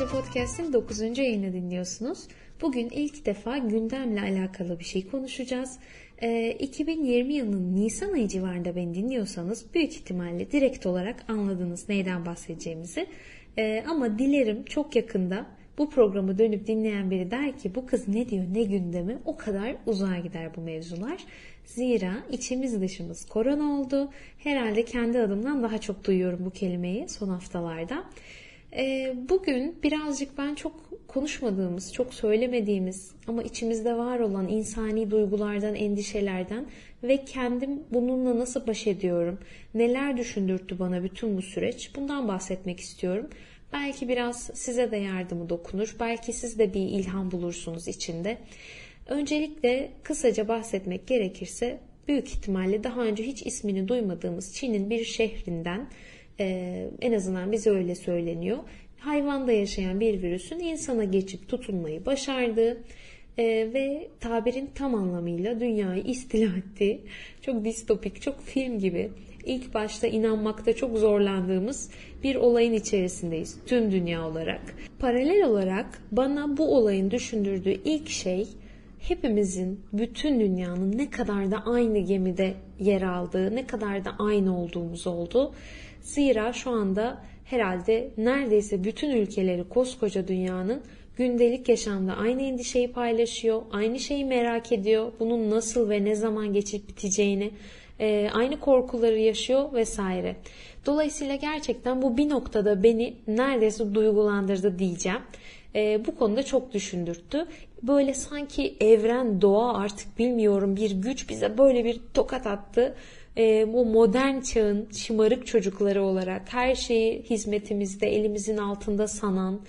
Sadece Podcast'in 9. yayını dinliyorsunuz. Bugün ilk defa gündemle alakalı bir şey konuşacağız. Ee, 2020 yılının Nisan ayı civarında beni dinliyorsanız büyük ihtimalle direkt olarak anladınız neyden bahsedeceğimizi. Ee, ama dilerim çok yakında bu programı dönüp dinleyen biri der ki bu kız ne diyor ne gündemi o kadar uzağa gider bu mevzular. Zira içimiz dışımız korona oldu. Herhalde kendi adımdan daha çok duyuyorum bu kelimeyi son haftalarda. Ee, bugün birazcık ben çok konuşmadığımız, çok söylemediğimiz ama içimizde var olan insani duygulardan, endişelerden ve kendim bununla nasıl baş ediyorum, neler düşündürttü bana bütün bu süreç bundan bahsetmek istiyorum. Belki biraz size de yardımı dokunur, belki siz de bir ilham bulursunuz içinde. Öncelikle kısaca bahsetmek gerekirse büyük ihtimalle daha önce hiç ismini duymadığımız Çin'in bir şehrinden ee, en azından bize öyle söyleniyor. Hayvanda yaşayan bir virüsün insana geçip tutunmayı başardığı e, ve tabirin tam anlamıyla dünyayı istila ettiği çok distopik, çok film gibi ilk başta inanmakta çok zorlandığımız bir olayın içerisindeyiz tüm dünya olarak. Paralel olarak bana bu olayın düşündürdüğü ilk şey hepimizin, bütün dünyanın ne kadar da aynı gemide yer aldığı, ne kadar da aynı olduğumuz oldu. Zira şu anda herhalde neredeyse bütün ülkeleri koskoca dünyanın gündelik yaşamda aynı endişeyi paylaşıyor, aynı şeyi merak ediyor, bunun nasıl ve ne zaman geçip biteceğini, e, aynı korkuları yaşıyor vesaire. Dolayısıyla gerçekten bu bir noktada beni neredeyse duygulandırdı diyeceğim. E, bu konuda çok düşündürttü. Böyle sanki evren, doğa artık bilmiyorum bir güç bize böyle bir tokat attı e, bu modern çağın şımarık çocukları olarak her şeyi hizmetimizde elimizin altında sanan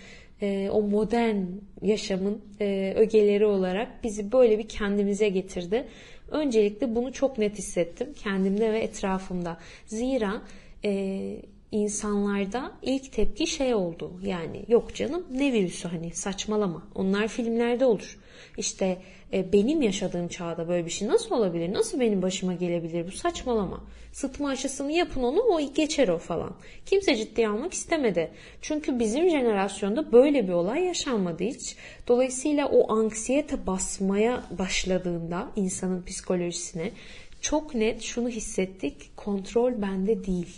e, o modern yaşamın e, ögeleri olarak bizi böyle bir kendimize getirdi. Öncelikle bunu çok net hissettim kendimde ve etrafımda. Zira e, insanlarda ilk tepki şey oldu. Yani yok canım ne virüsü hani saçmalama. Onlar filmlerde olur. İşte e, benim yaşadığım çağda böyle bir şey nasıl olabilir? Nasıl benim başıma gelebilir? Bu saçmalama. Sıtma aşısını yapın onu o geçer o falan. Kimse ciddiye almak istemedi. Çünkü bizim jenerasyonda böyle bir olay yaşanmadı hiç. Dolayısıyla o anksiyete basmaya başladığında insanın psikolojisine çok net şunu hissettik. Kontrol bende değil.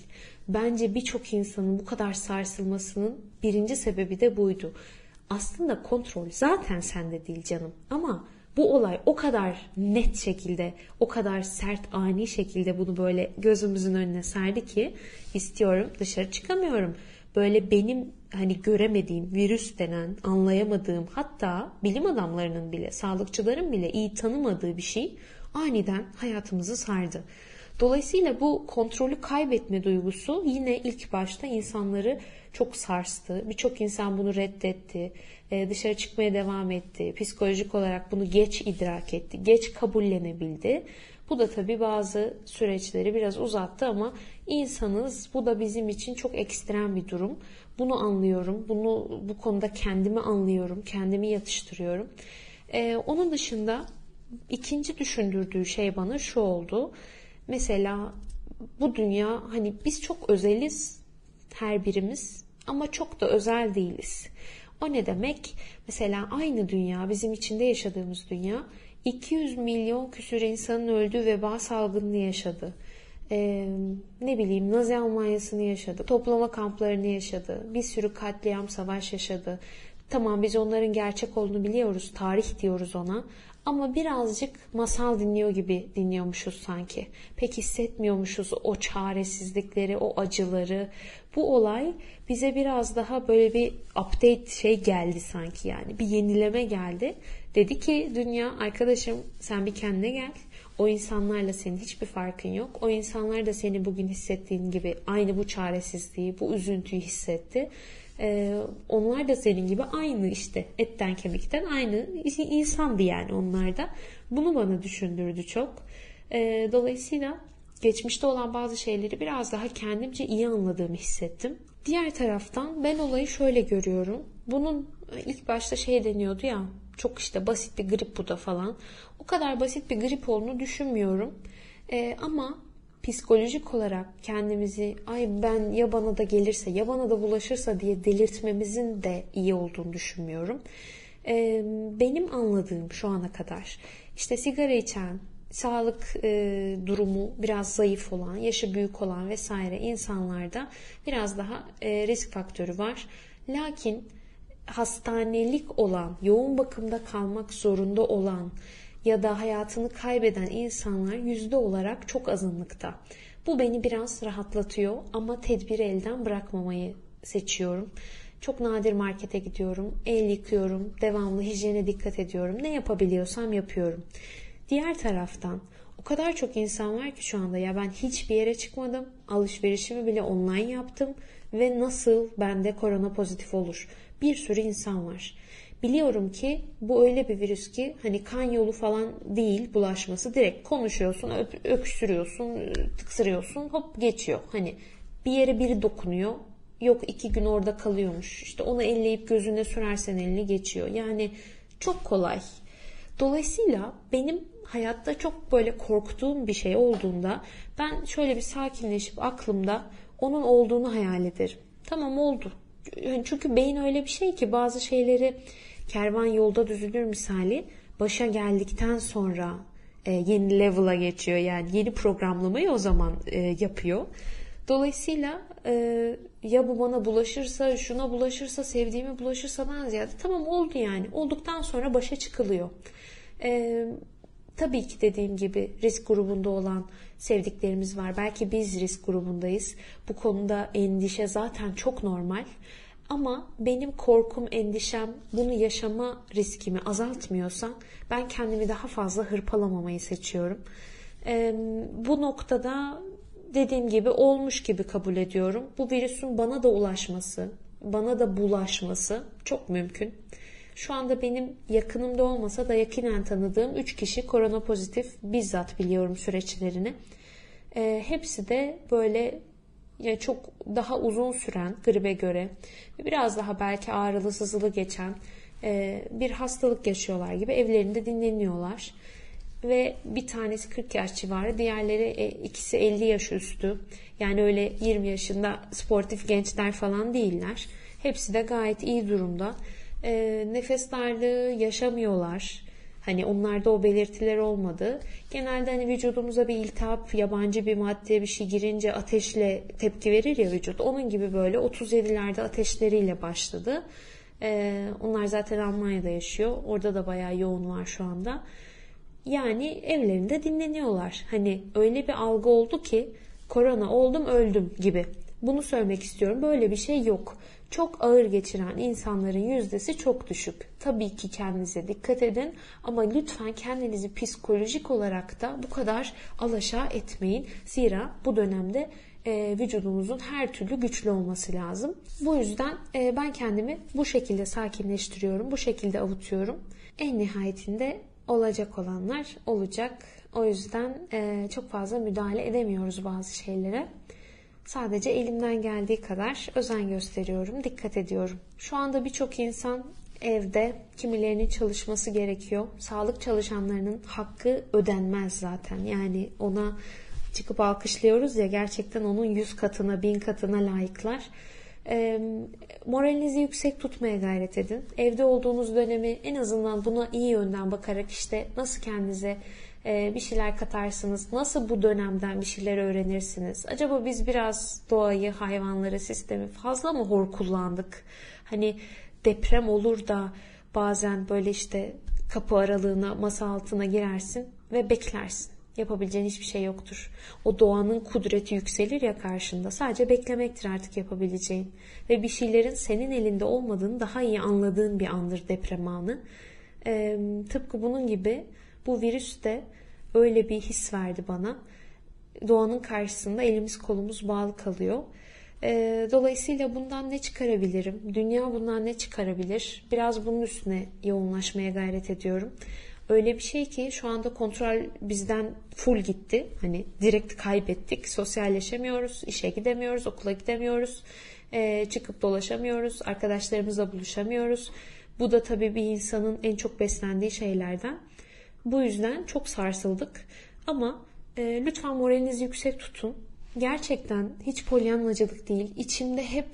Bence birçok insanın bu kadar sarsılmasının birinci sebebi de buydu. Aslında kontrol zaten sende değil canım ama bu olay o kadar net şekilde, o kadar sert, ani şekilde bunu böyle gözümüzün önüne serdi ki istiyorum dışarı çıkamıyorum. Böyle benim hani göremediğim virüs denen, anlayamadığım hatta bilim adamlarının bile, sağlıkçıların bile iyi tanımadığı bir şey aniden hayatımızı sardı. Dolayısıyla bu kontrolü kaybetme duygusu yine ilk başta insanları çok sarstı. Birçok insan bunu reddetti. E, dışarı çıkmaya devam etti. Psikolojik olarak bunu geç idrak etti. Geç kabullenebildi. Bu da tabii bazı süreçleri biraz uzattı ama insanız. Bu da bizim için çok ekstrem bir durum. Bunu anlıyorum. Bunu bu konuda kendimi anlıyorum. Kendimi yatıştırıyorum. Ee, onun dışında ikinci düşündürdüğü şey bana şu oldu. Mesela bu dünya hani biz çok özeliz her birimiz ama çok da özel değiliz. O ne demek? Mesela aynı dünya, bizim içinde yaşadığımız dünya 200 milyon küsür insanın öldüğü veba salgınını yaşadı. Ee, ne bileyim Nazi Almanyası'nı yaşadı, toplama kamplarını yaşadı, bir sürü katliam, savaş yaşadı. Tamam biz onların gerçek olduğunu biliyoruz, tarih diyoruz ona ama birazcık masal dinliyor gibi dinliyormuşuz sanki. Pek hissetmiyormuşuz o çaresizlikleri, o acıları. Bu olay bize biraz daha böyle bir update şey geldi sanki yani. Bir yenileme geldi. Dedi ki dünya arkadaşım sen bir kendine gel. O insanlarla senin hiçbir farkın yok. O insanlar da seni bugün hissettiğin gibi aynı bu çaresizliği, bu üzüntüyü hissetti. Ee, onlar da senin gibi aynı işte etten kemikten aynı insandı yani onlar da. Bunu bana düşündürdü çok. Ee, dolayısıyla geçmişte olan bazı şeyleri biraz daha kendimce iyi anladığımı hissettim. Diğer taraftan ben olayı şöyle görüyorum. Bunun ilk başta şey deniyordu ya çok işte basit bir grip bu da falan. O kadar basit bir grip olduğunu düşünmüyorum. Ee, ama psikolojik olarak kendimizi ay ben ya bana da gelirse ya bana da bulaşırsa diye delirtmemizin de iyi olduğunu düşünmüyorum. Ee, benim anladığım şu ana kadar işte sigara içen, sağlık e, durumu biraz zayıf olan, yaşı büyük olan vesaire insanlarda biraz daha e, risk faktörü var. Lakin hastanelik olan, yoğun bakımda kalmak zorunda olan ya da hayatını kaybeden insanlar yüzde olarak çok azınlıkta. Bu beni biraz rahatlatıyor ama tedbiri elden bırakmamayı seçiyorum. Çok nadir markete gidiyorum, el yıkıyorum, devamlı hijyene dikkat ediyorum. Ne yapabiliyorsam yapıyorum. Diğer taraftan o kadar çok insan var ki şu anda ya ben hiçbir yere çıkmadım. Alışverişimi bile online yaptım ve nasıl bende korona pozitif olur? Bir sürü insan var. Biliyorum ki bu öyle bir virüs ki hani kan yolu falan değil bulaşması. Direkt konuşuyorsun, öp, öksürüyorsun, tıksırıyorsun hop geçiyor. Hani bir yere biri dokunuyor. Yok iki gün orada kalıyormuş. İşte onu elleyip gözüne sürersen elini geçiyor. Yani çok kolay. Dolayısıyla benim hayatta çok böyle korktuğum bir şey olduğunda ben şöyle bir sakinleşip aklımda onun olduğunu hayal ederim. Tamam oldu. Çünkü beyin öyle bir şey ki bazı şeyleri kervan yolda düzülür misali başa geldikten sonra e, yeni level'a geçiyor. Yani yeni programlamayı o zaman e, yapıyor. Dolayısıyla e, ya bu bana bulaşırsa, şuna bulaşırsa, sevdiğime bulaşırsadan ziyade tamam oldu yani. Olduktan sonra başa çıkılıyor. E, tabii ki dediğim gibi risk grubunda olan sevdiklerimiz var. Belki biz risk grubundayız. Bu konuda endişe zaten çok normal. Ama benim korkum, endişem bunu yaşama riskimi azaltmıyorsa ben kendimi daha fazla hırpalamamayı seçiyorum. Ee, bu noktada dediğim gibi olmuş gibi kabul ediyorum. Bu virüsün bana da ulaşması, bana da bulaşması çok mümkün. Şu anda benim yakınımda olmasa da yakinen tanıdığım 3 kişi korona pozitif bizzat biliyorum süreçlerini. E, hepsi de böyle yani çok daha uzun süren gribe göre biraz daha belki ağrılı sızılı geçen e, bir hastalık yaşıyorlar gibi evlerinde dinleniyorlar. Ve bir tanesi 40 yaş civarı, diğerleri e, ikisi 50 yaş üstü. Yani öyle 20 yaşında sportif gençler falan değiller. Hepsi de gayet iyi durumda. E, nefes darlığı yaşamıyorlar. Hani onlarda o belirtiler olmadı. Genelde hani vücudumuza bir iltihap, yabancı bir madde bir şey girince ateşle tepki verir ya vücut. Onun gibi böyle 37'lerde ateşleriyle başladı. Ee, onlar zaten Almanya'da yaşıyor. Orada da bayağı yoğun var şu anda. Yani evlerinde dinleniyorlar. Hani öyle bir algı oldu ki korona oldum öldüm gibi. Bunu söylemek istiyorum. Böyle bir şey yok çok ağır geçiren insanların yüzdesi çok düşük. Tabii ki kendinize dikkat edin ama lütfen kendinizi psikolojik olarak da bu kadar alaşağı etmeyin. Zira bu dönemde e, vücudumuzun her türlü güçlü olması lazım. Bu yüzden e, ben kendimi bu şekilde sakinleştiriyorum, bu şekilde avutuyorum. En nihayetinde olacak olanlar olacak. O yüzden e, çok fazla müdahale edemiyoruz bazı şeylere. Sadece elimden geldiği kadar özen gösteriyorum, dikkat ediyorum. Şu anda birçok insan evde kimilerinin çalışması gerekiyor. Sağlık çalışanlarının hakkı ödenmez zaten. Yani ona çıkıp alkışlıyoruz ya gerçekten onun yüz katına, bin katına layıklar. E, moralinizi yüksek tutmaya gayret edin. Evde olduğunuz dönemi en azından buna iyi yönden bakarak işte nasıl kendinize bir şeyler katarsınız? Nasıl bu dönemden bir şeyler öğrenirsiniz? Acaba biz biraz doğayı, hayvanları, sistemi fazla mı hor kullandık? Hani deprem olur da bazen böyle işte kapı aralığına, masa altına girersin ve beklersin. Yapabileceğin hiçbir şey yoktur. O doğanın kudreti yükselir ya karşında. Sadece beklemektir artık yapabileceğin. Ve bir şeylerin senin elinde olmadığını daha iyi anladığın bir andır deprem anı. Ee, tıpkı bunun gibi bu virüs de öyle bir his verdi bana. Doğanın karşısında elimiz kolumuz bağlı kalıyor. Ee, dolayısıyla bundan ne çıkarabilirim? Dünya bundan ne çıkarabilir? Biraz bunun üstüne yoğunlaşmaya gayret ediyorum. Öyle bir şey ki şu anda kontrol bizden full gitti. Hani direkt kaybettik. Sosyalleşemiyoruz, işe gidemiyoruz, okula gidemiyoruz. Ee, çıkıp dolaşamıyoruz, arkadaşlarımızla buluşamıyoruz. Bu da tabii bir insanın en çok beslendiği şeylerden. Bu yüzden çok sarsıldık. Ama e, lütfen moralinizi yüksek tutun. Gerçekten hiç polyanlacılık değil. İçimde hep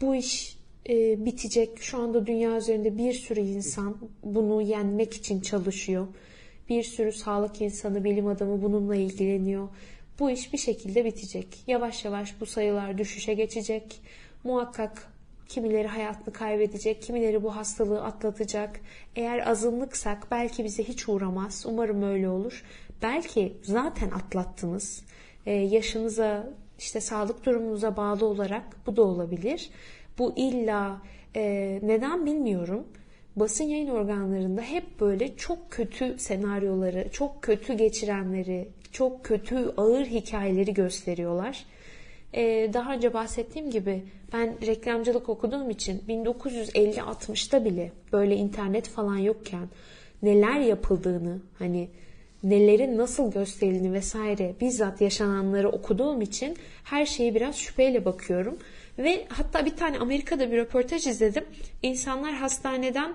bu iş e, bitecek. Şu anda dünya üzerinde bir sürü insan bunu yenmek için çalışıyor. Bir sürü sağlık insanı, bilim adamı bununla ilgileniyor. Bu iş bir şekilde bitecek. Yavaş yavaş bu sayılar düşüşe geçecek. Muhakkak kimileri hayatını kaybedecek, kimileri bu hastalığı atlatacak. Eğer azınlıksak belki bize hiç uğramaz. Umarım öyle olur. Belki zaten atlattınız. Ee, yaşınıza, işte sağlık durumunuza bağlı olarak bu da olabilir. Bu illa e, neden bilmiyorum. Basın yayın organlarında hep böyle çok kötü senaryoları, çok kötü geçirenleri, çok kötü ağır hikayeleri gösteriyorlar. Ee, daha önce bahsettiğim gibi ben reklamcılık okuduğum için 1950-60'ta bile böyle internet falan yokken neler yapıldığını hani nelerin nasıl gösterildiğini vesaire bizzat yaşananları okuduğum için her şeyi biraz şüpheyle bakıyorum. Ve hatta bir tane Amerika'da bir röportaj izledim. İnsanlar hastaneden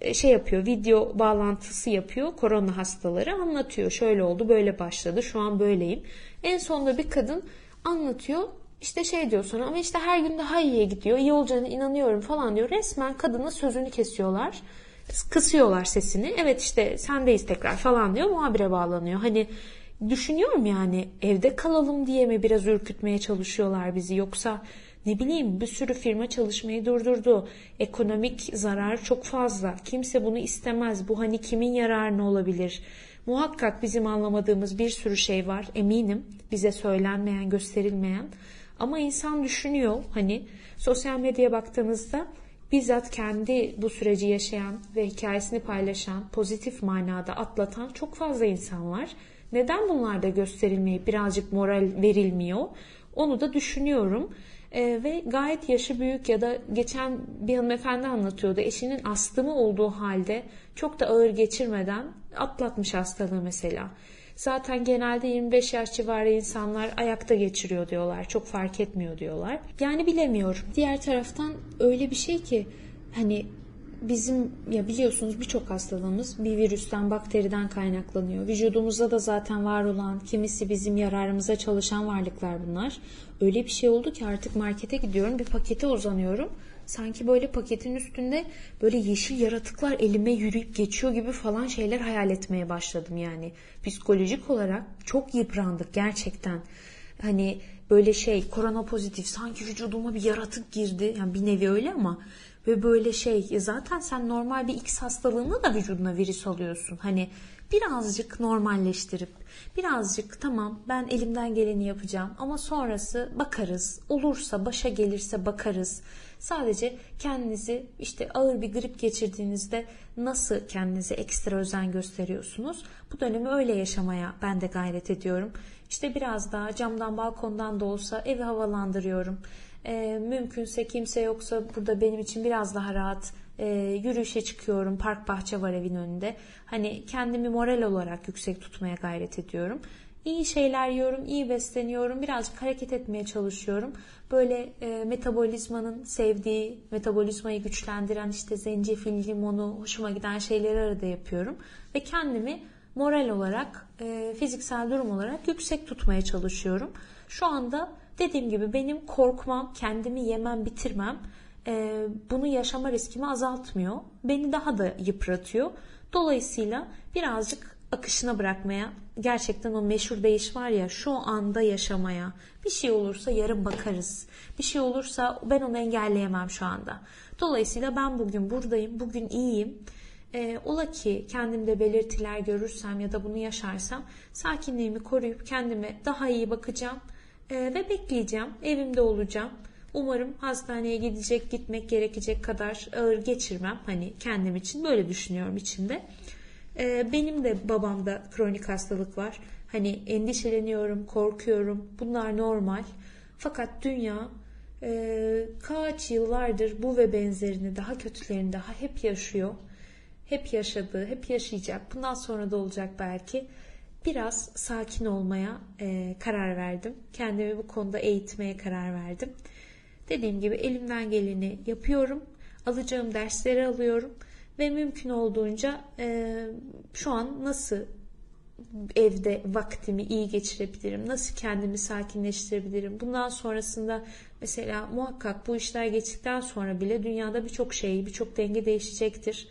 e, şey yapıyor, video bağlantısı yapıyor. Korona hastaları anlatıyor. Şöyle oldu, böyle başladı. Şu an böyleyim. En sonunda bir kadın anlatıyor. İşte şey diyor sonra ama işte her gün daha iyiye gidiyor. İyi olacağına inanıyorum falan diyor. Resmen kadının sözünü kesiyorlar. Kısıyorlar sesini. Evet işte sendeyiz tekrar falan diyor. Muhabire bağlanıyor. Hani düşünüyorum yani evde kalalım diye mi biraz ürkütmeye çalışıyorlar bizi yoksa ne bileyim bir sürü firma çalışmayı durdurdu. Ekonomik zarar çok fazla. Kimse bunu istemez. Bu hani kimin yararına olabilir? Muhakkak bizim anlamadığımız bir sürü şey var eminim. Bize söylenmeyen, gösterilmeyen. Ama insan düşünüyor hani sosyal medyaya baktığınızda bizzat kendi bu süreci yaşayan ve hikayesini paylaşan, pozitif manada atlatan çok fazla insan var. Neden bunlarda gösterilmeyip birazcık moral verilmiyor? Onu da düşünüyorum. Ee, ve gayet yaşı büyük ya da geçen bir hanımefendi anlatıyordu. Eşinin astımı olduğu halde çok da ağır geçirmeden atlatmış hastalığı mesela. Zaten genelde 25 yaş civarı insanlar ayakta geçiriyor diyorlar. Çok fark etmiyor diyorlar. Yani bilemiyorum. Diğer taraftan öyle bir şey ki hani bizim ya biliyorsunuz birçok hastalığımız bir virüsten, bakteriden kaynaklanıyor. Vücudumuzda da zaten var olan, kimisi bizim yararımıza çalışan varlıklar bunlar. Öyle bir şey oldu ki artık markete gidiyorum, bir pakete uzanıyorum. Sanki böyle paketin üstünde böyle yeşil yaratıklar elime yürüyüp geçiyor gibi falan şeyler hayal etmeye başladım yani. Psikolojik olarak çok yıprandık gerçekten. Hani böyle şey korona pozitif sanki vücuduma bir yaratık girdi. Yani bir nevi öyle ama ve böyle şey zaten sen normal bir X hastalığında da vücuduna virüs alıyorsun. Hani birazcık normalleştirip birazcık tamam ben elimden geleni yapacağım ama sonrası bakarız. Olursa başa gelirse bakarız. Sadece kendinizi işte ağır bir grip geçirdiğinizde nasıl kendinize ekstra özen gösteriyorsunuz? Bu dönemi öyle yaşamaya ben de gayret ediyorum. İşte biraz daha camdan balkondan da olsa evi havalandırıyorum. E, mümkünse kimse yoksa burada benim için biraz daha rahat e, yürüyüşe çıkıyorum. Park bahçe var evin önünde. Hani kendimi moral olarak yüksek tutmaya gayret ediyorum. İyi şeyler yiyorum, iyi besleniyorum, birazcık hareket etmeye çalışıyorum. Böyle e, metabolizmanın sevdiği, metabolizmayı güçlendiren işte zencefil, limonu, hoşuma giden şeyleri arada yapıyorum. Ve kendimi moral olarak, e, fiziksel durum olarak yüksek tutmaya çalışıyorum. Şu anda dediğim gibi benim korkmam, kendimi yemem, bitirmem e, bunu yaşama riskimi azaltmıyor. Beni daha da yıpratıyor. Dolayısıyla birazcık akışına bırakmaya, gerçekten o meşhur değiş var ya şu anda yaşamaya. Bir şey olursa yarın bakarız. Bir şey olursa ben onu engelleyemem şu anda. Dolayısıyla ben bugün buradayım, bugün iyiyim. E, ola ki kendimde belirtiler görürsem ya da bunu yaşarsam sakinliğimi koruyup kendime daha iyi bakacağım e, ve bekleyeceğim. Evimde olacağım. Umarım hastaneye gidecek, gitmek gerekecek kadar ağır geçirmem. Hani kendim için böyle düşünüyorum içimde. Ee, benim de babamda kronik hastalık var. Hani endişeleniyorum, korkuyorum. Bunlar normal. Fakat dünya e, kaç yıllardır bu ve benzerini daha kötülerini daha hep yaşıyor. Hep yaşadı, hep yaşayacak. Bundan sonra da olacak belki. Biraz sakin olmaya e, karar verdim. Kendimi bu konuda eğitmeye karar verdim. Dediğim gibi elimden geleni yapıyorum. Alacağım dersleri alıyorum ve mümkün olduğunca e, şu an nasıl evde vaktimi iyi geçirebilirim? Nasıl kendimi sakinleştirebilirim? Bundan sonrasında mesela muhakkak bu işler geçtikten sonra bile dünyada birçok şey, birçok denge değişecektir.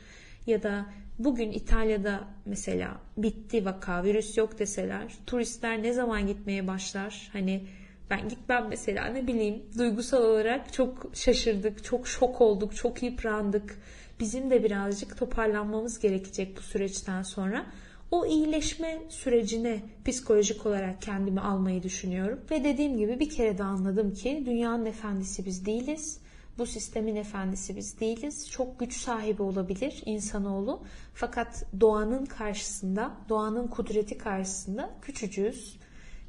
Ya da bugün İtalya'da mesela bitti vaka, virüs yok deseler, turistler ne zaman gitmeye başlar? Hani ben gitmem mesela ne bileyim duygusal olarak çok şaşırdık, çok şok olduk, çok yıprandık. Bizim de birazcık toparlanmamız gerekecek bu süreçten sonra. O iyileşme sürecine psikolojik olarak kendimi almayı düşünüyorum. Ve dediğim gibi bir kere de anladım ki dünyanın efendisi biz değiliz. Bu sistemin efendisi biz değiliz. Çok güç sahibi olabilir insanoğlu. Fakat doğanın karşısında, doğanın kudreti karşısında küçücüğüz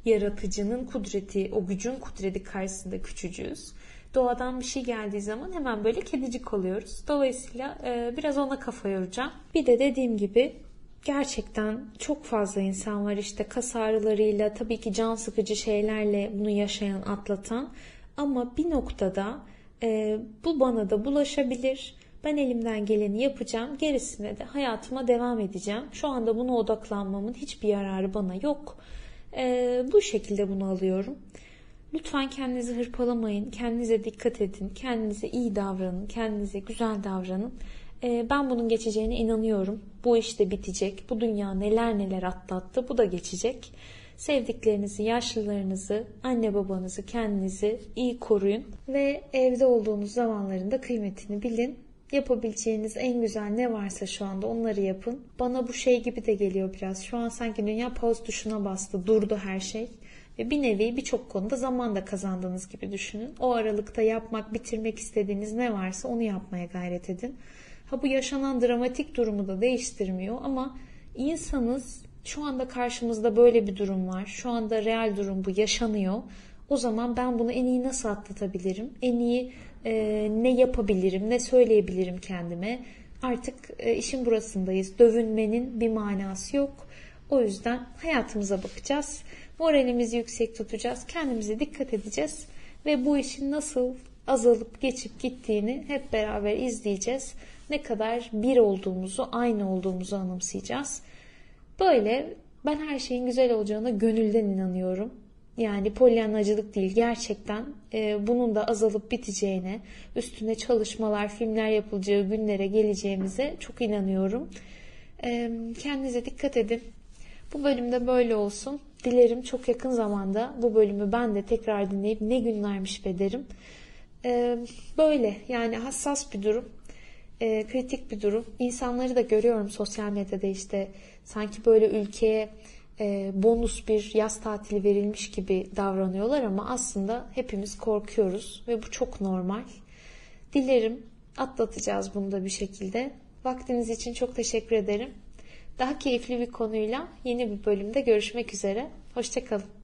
yaratıcının kudreti, o gücün kudreti karşısında küçücüğüz. Doğadan bir şey geldiği zaman hemen böyle kedicik oluyoruz. Dolayısıyla e, biraz ona kafa yoracağım. Bir de dediğim gibi gerçekten çok fazla insan var işte kas ağrılarıyla tabii ki can sıkıcı şeylerle bunu yaşayan atlatan ama bir noktada e, bu bana da bulaşabilir. Ben elimden geleni yapacağım. Gerisine de hayatıma devam edeceğim. Şu anda buna odaklanmamın hiçbir yararı bana yok. E, bu şekilde bunu alıyorum. Lütfen kendinizi hırpalamayın. Kendinize dikkat edin. Kendinize iyi davranın. Kendinize güzel davranın. E, ben bunun geçeceğine inanıyorum. Bu iş de bitecek. Bu dünya neler neler atlattı. Bu da geçecek. Sevdiklerinizi, yaşlılarınızı, anne babanızı, kendinizi iyi koruyun. Ve evde olduğunuz zamanların da kıymetini bilin. Yapabileceğiniz en güzel ne varsa şu anda onları yapın. Bana bu şey gibi de geliyor biraz. Şu an sanki dünya pause tuşuna bastı. Durdu her şey. Ve bir nevi birçok konuda zaman da kazandığınız gibi düşünün. O aralıkta yapmak, bitirmek istediğiniz ne varsa onu yapmaya gayret edin. Ha bu yaşanan dramatik durumu da değiştirmiyor ama insanız şu anda karşımızda böyle bir durum var. Şu anda real durum bu yaşanıyor. O zaman ben bunu en iyi nasıl atlatabilirim? En iyi e, ne yapabilirim, ne söyleyebilirim kendime. Artık e, işin burasındayız. Dövünmenin bir manası yok. O yüzden hayatımıza bakacağız. Moralimizi yüksek tutacağız. Kendimize dikkat edeceğiz. Ve bu işin nasıl azalıp geçip gittiğini hep beraber izleyeceğiz. Ne kadar bir olduğumuzu, aynı olduğumuzu anımsayacağız. Böyle ben her şeyin güzel olacağına gönülden inanıyorum. Yani polyanlacılık değil gerçekten e, bunun da azalıp biteceğine, üstüne çalışmalar, filmler yapılacağı günlere geleceğimize çok inanıyorum. E, kendinize dikkat edin. Bu bölümde böyle olsun. Dilerim çok yakın zamanda bu bölümü ben de tekrar dinleyip ne günlermiş be derim. E, böyle yani hassas bir durum. E, kritik bir durum. İnsanları da görüyorum sosyal medyada işte sanki böyle ülkeye e, bonus bir yaz tatili verilmiş gibi davranıyorlar ama aslında hepimiz korkuyoruz ve bu çok normal. Dilerim atlatacağız bunu da bir şekilde. Vaktiniz için çok teşekkür ederim. Daha keyifli bir konuyla yeni bir bölümde görüşmek üzere. Hoşçakalın.